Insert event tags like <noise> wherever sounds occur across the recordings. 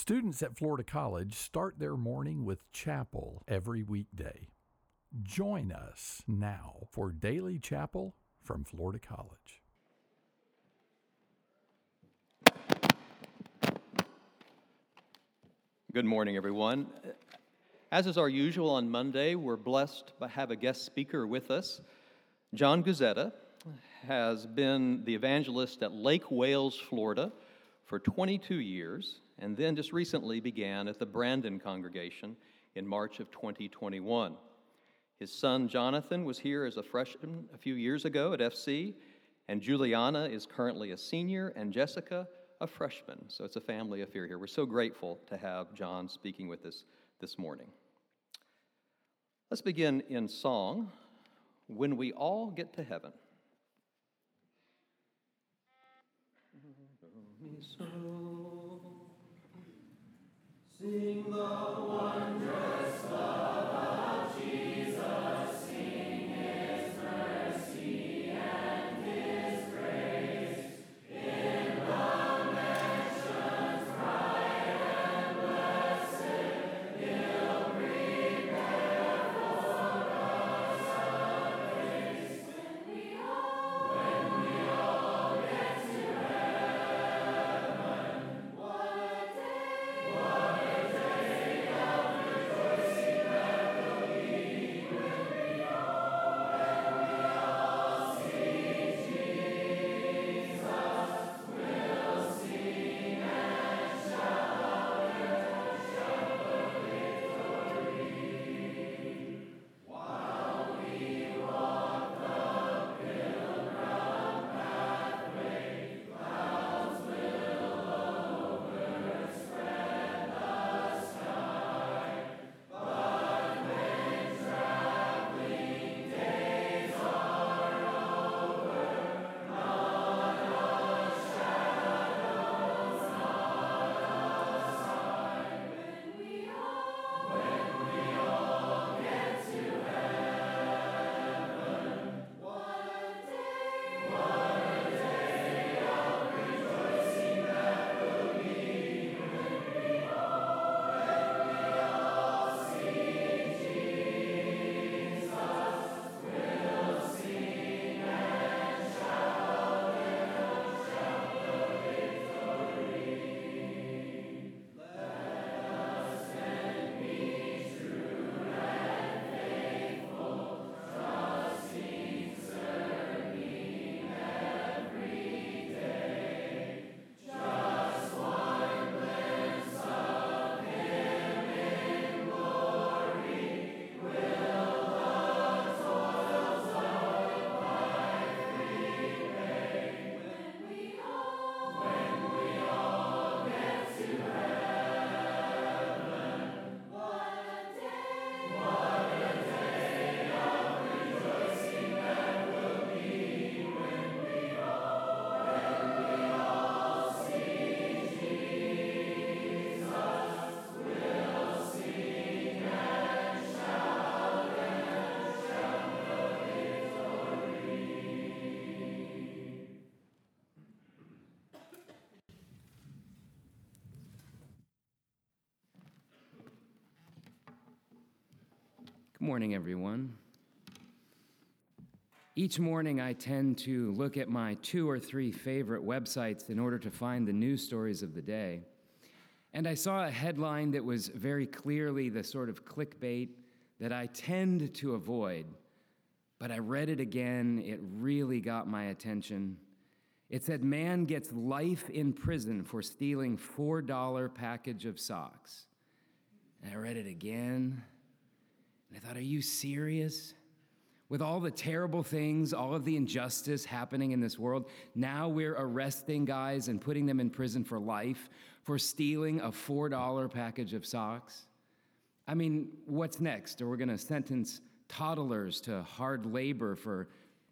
Students at Florida College start their morning with chapel every weekday. Join us now for Daily Chapel from Florida College. Good morning, everyone. As is our usual on Monday, we're blessed to have a guest speaker with us. John Guzetta has been the evangelist at Lake Wales, Florida for 22 years, and then just recently began at the Brandon congregation in March of 2021. His son Jonathan was here as a freshman a few years ago at FC, and Juliana is currently a senior, and Jessica a freshman. So it's a family affair here. We're so grateful to have John speaking with us this morning. Let's begin in song When We All Get to Heaven. <laughs> Sing the wondrous Good morning, everyone. Each morning, I tend to look at my two or three favorite websites in order to find the news stories of the day. And I saw a headline that was very clearly the sort of clickbait that I tend to avoid. But I read it again, it really got my attention. It said, Man gets life in prison for stealing $4 package of socks. And I read it again and I thought, are you serious? With all the terrible things, all of the injustice happening in this world, now we're arresting guys and putting them in prison for life for stealing a $4 package of socks. I mean, what's next? Are we going to sentence toddlers to hard labor for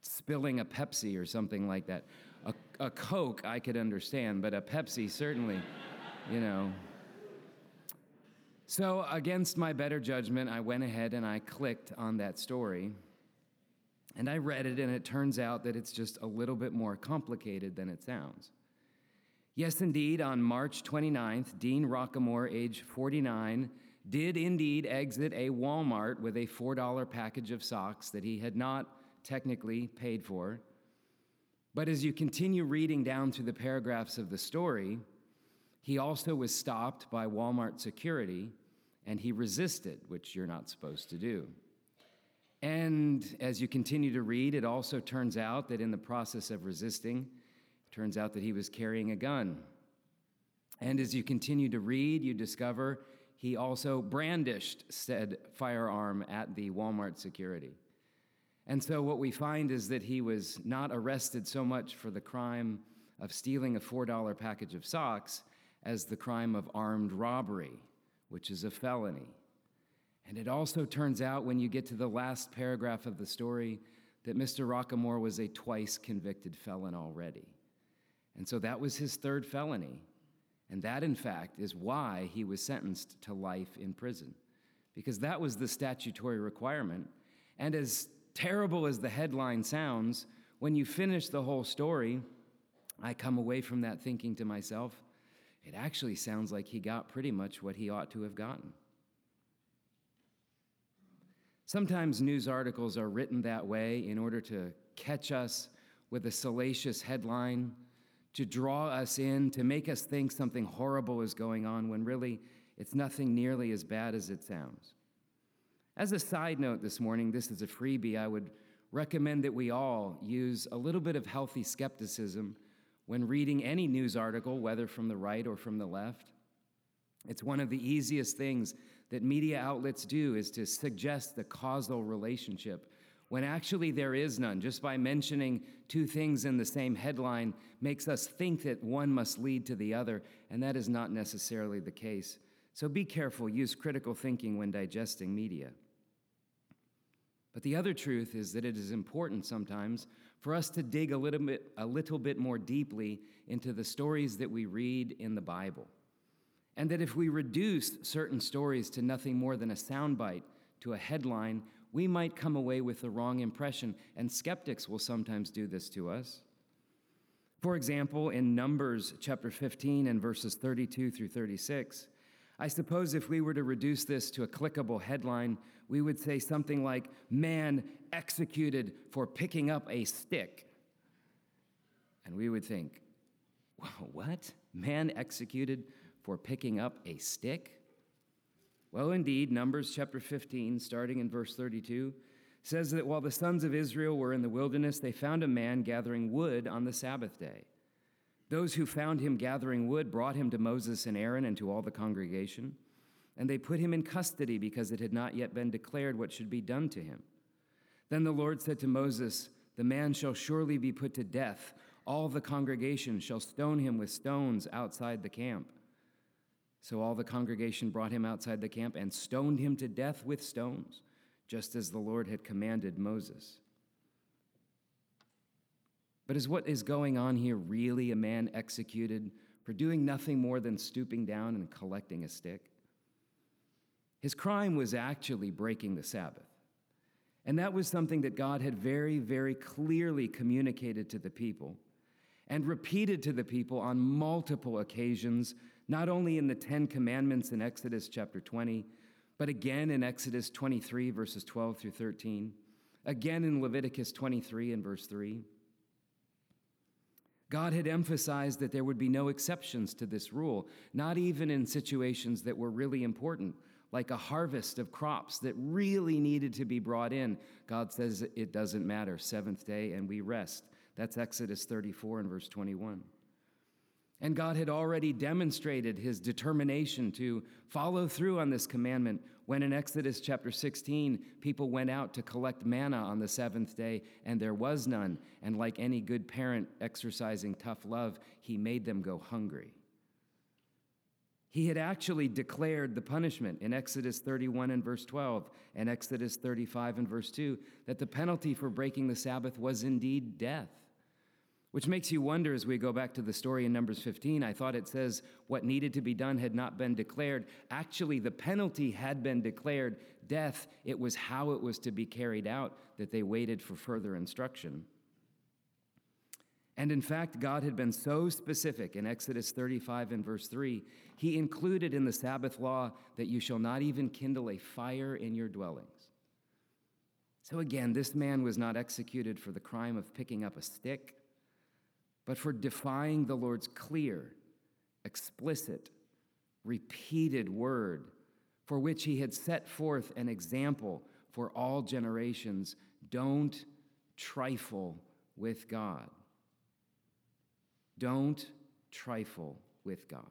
spilling a Pepsi or something like that? A, a Coke, I could understand, but a Pepsi, certainly, you know. So, against my better judgment, I went ahead and I clicked on that story. And I read it, and it turns out that it's just a little bit more complicated than it sounds. Yes, indeed, on March 29th, Dean Rockamore, age 49, did indeed exit a Walmart with a $4 package of socks that he had not technically paid for. But as you continue reading down through the paragraphs of the story, he also was stopped by Walmart security and he resisted, which you're not supposed to do. And as you continue to read, it also turns out that in the process of resisting, it turns out that he was carrying a gun. And as you continue to read, you discover he also brandished said firearm at the Walmart security. And so what we find is that he was not arrested so much for the crime of stealing a $4 package of socks as the crime of armed robbery, which is a felony. And it also turns out when you get to the last paragraph of the story that Mr. Rockamore was a twice convicted felon already. And so that was his third felony. And that, in fact, is why he was sentenced to life in prison, because that was the statutory requirement. And as terrible as the headline sounds, when you finish the whole story, I come away from that thinking to myself, it actually sounds like he got pretty much what he ought to have gotten. Sometimes news articles are written that way in order to catch us with a salacious headline to draw us in, to make us think something horrible is going on when really it's nothing nearly as bad as it sounds. As a side note this morning, this is a freebie. I would recommend that we all use a little bit of healthy skepticism when reading any news article, whether from the right or from the left. It's one of the easiest things that media outlets do is to suggest the causal relationship when actually there is none. Just by mentioning two things in the same headline makes us think that one must lead to the other, and that is not necessarily the case. So be careful, use critical thinking when digesting media. But the other truth is that it is important sometimes for us to dig a little bit, a little bit more deeply into the stories that we read in the Bible. And that if we reduce certain stories to nothing more than a soundbite, to a headline, we might come away with the wrong impression, and skeptics will sometimes do this to us. For example, in Numbers chapter 15 and verses 32 through 36, I suppose if we were to reduce this to a clickable headline, we would say something like, Man executed for picking up a stick. And we would think, What? Man executed for picking up a stick? Well, indeed, Numbers chapter 15, starting in verse 32, says that while the sons of Israel were in the wilderness, they found a man gathering wood on the Sabbath day. Those who found him gathering wood brought him to Moses and Aaron and to all the congregation, and they put him in custody because it had not yet been declared what should be done to him. Then the Lord said to Moses, The man shall surely be put to death. All the congregation shall stone him with stones outside the camp. So all the congregation brought him outside the camp and stoned him to death with stones, just as the Lord had commanded Moses. But is what is going on here really a man executed for doing nothing more than stooping down and collecting a stick? His crime was actually breaking the Sabbath. And that was something that God had very, very clearly communicated to the people and repeated to the people on multiple occasions not only in the Ten Commandments in Exodus chapter 20, but again in Exodus 23, verses 12 through 13, again in Leviticus 23 and verse 3. God had emphasized that there would be no exceptions to this rule, not even in situations that were really important, like a harvest of crops that really needed to be brought in. God says it doesn't matter, seventh day, and we rest. That's Exodus 34 and verse 21. And God had already demonstrated his determination to follow through on this commandment when in Exodus chapter 16, people went out to collect manna on the seventh day, and there was none. And like any good parent exercising tough love, he made them go hungry. He had actually declared the punishment in Exodus 31 and verse 12 and Exodus 35 and verse 2 that the penalty for breaking the Sabbath was indeed death. Which makes you wonder as we go back to the story in Numbers 15. I thought it says what needed to be done had not been declared. Actually, the penalty had been declared death. It was how it was to be carried out that they waited for further instruction. And in fact, God had been so specific in Exodus 35 and verse 3, He included in the Sabbath law that you shall not even kindle a fire in your dwellings. So again, this man was not executed for the crime of picking up a stick, but for defying the Lord's clear, explicit, repeated word, for which he had set forth an example for all generations. Don't trifle with God. Don't trifle with God.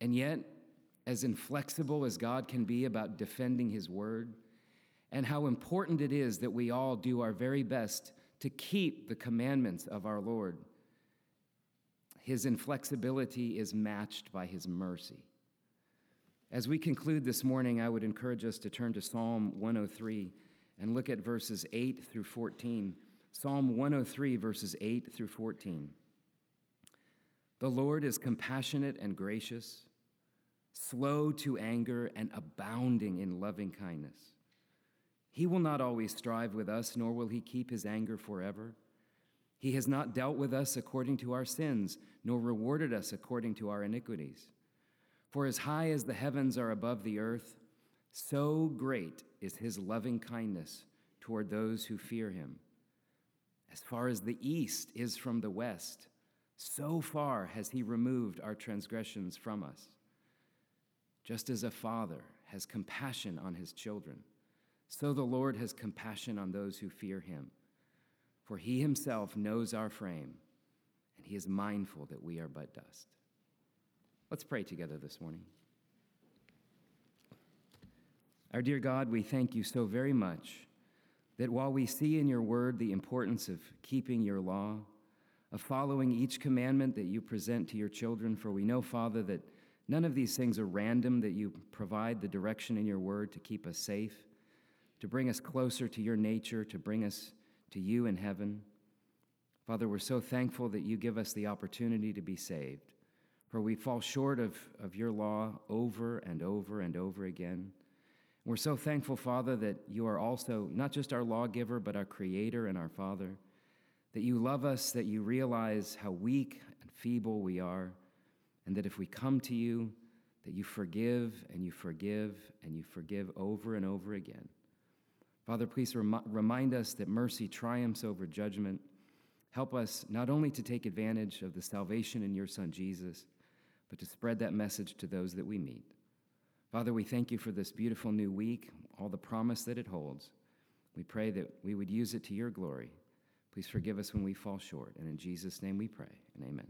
And yet, as inflexible as God can be about defending his word, and how important it is that we all do our very best to keep the commandments of our Lord, his inflexibility is matched by his mercy. As we conclude this morning, I would encourage us to turn to Psalm 103 and look at verses 8 through 14. Psalm 103, verses 8 through 14. The Lord is compassionate and gracious, slow to anger, and abounding in loving kindness. He will not always strive with us, nor will he keep his anger forever. He has not dealt with us according to our sins, nor rewarded us according to our iniquities. For as high as the heavens are above the earth, so great is his loving kindness toward those who fear him. As far as the east is from the west, so far has he removed our transgressions from us. Just as a father has compassion on his children, so the Lord has compassion on those who fear him. For he himself knows our frame, and he is mindful that we are but dust. Let's pray together this morning. Our dear God, we thank you so very much that while we see in your word the importance of keeping your law, of following each commandment that you present to your children, for we know, Father, that none of these things are random, that you provide the direction in your word to keep us safe, to bring us closer to your nature, to bring us to you in heaven. Father, we're so thankful that you give us the opportunity to be saved, for we fall short of, of your law over and over and over again. We're so thankful, Father, that you are also not just our lawgiver, but our creator and our Father, that you love us, that you realize how weak and feeble we are, and that if we come to you, that you forgive and you forgive and you forgive over and over again. Father, please rem- remind us that mercy triumphs over judgment. Help us not only to take advantage of the salvation in your Son Jesus, but to spread that message to those that we meet. Father, we thank you for this beautiful new week, all the promise that it holds. We pray that we would use it to your glory. Please forgive us when we fall short. And in Jesus' name we pray, and amen.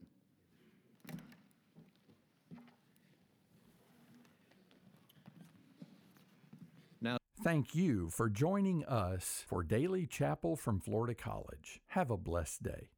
Thank you for joining us for Daily Chapel from Florida College. Have a blessed day.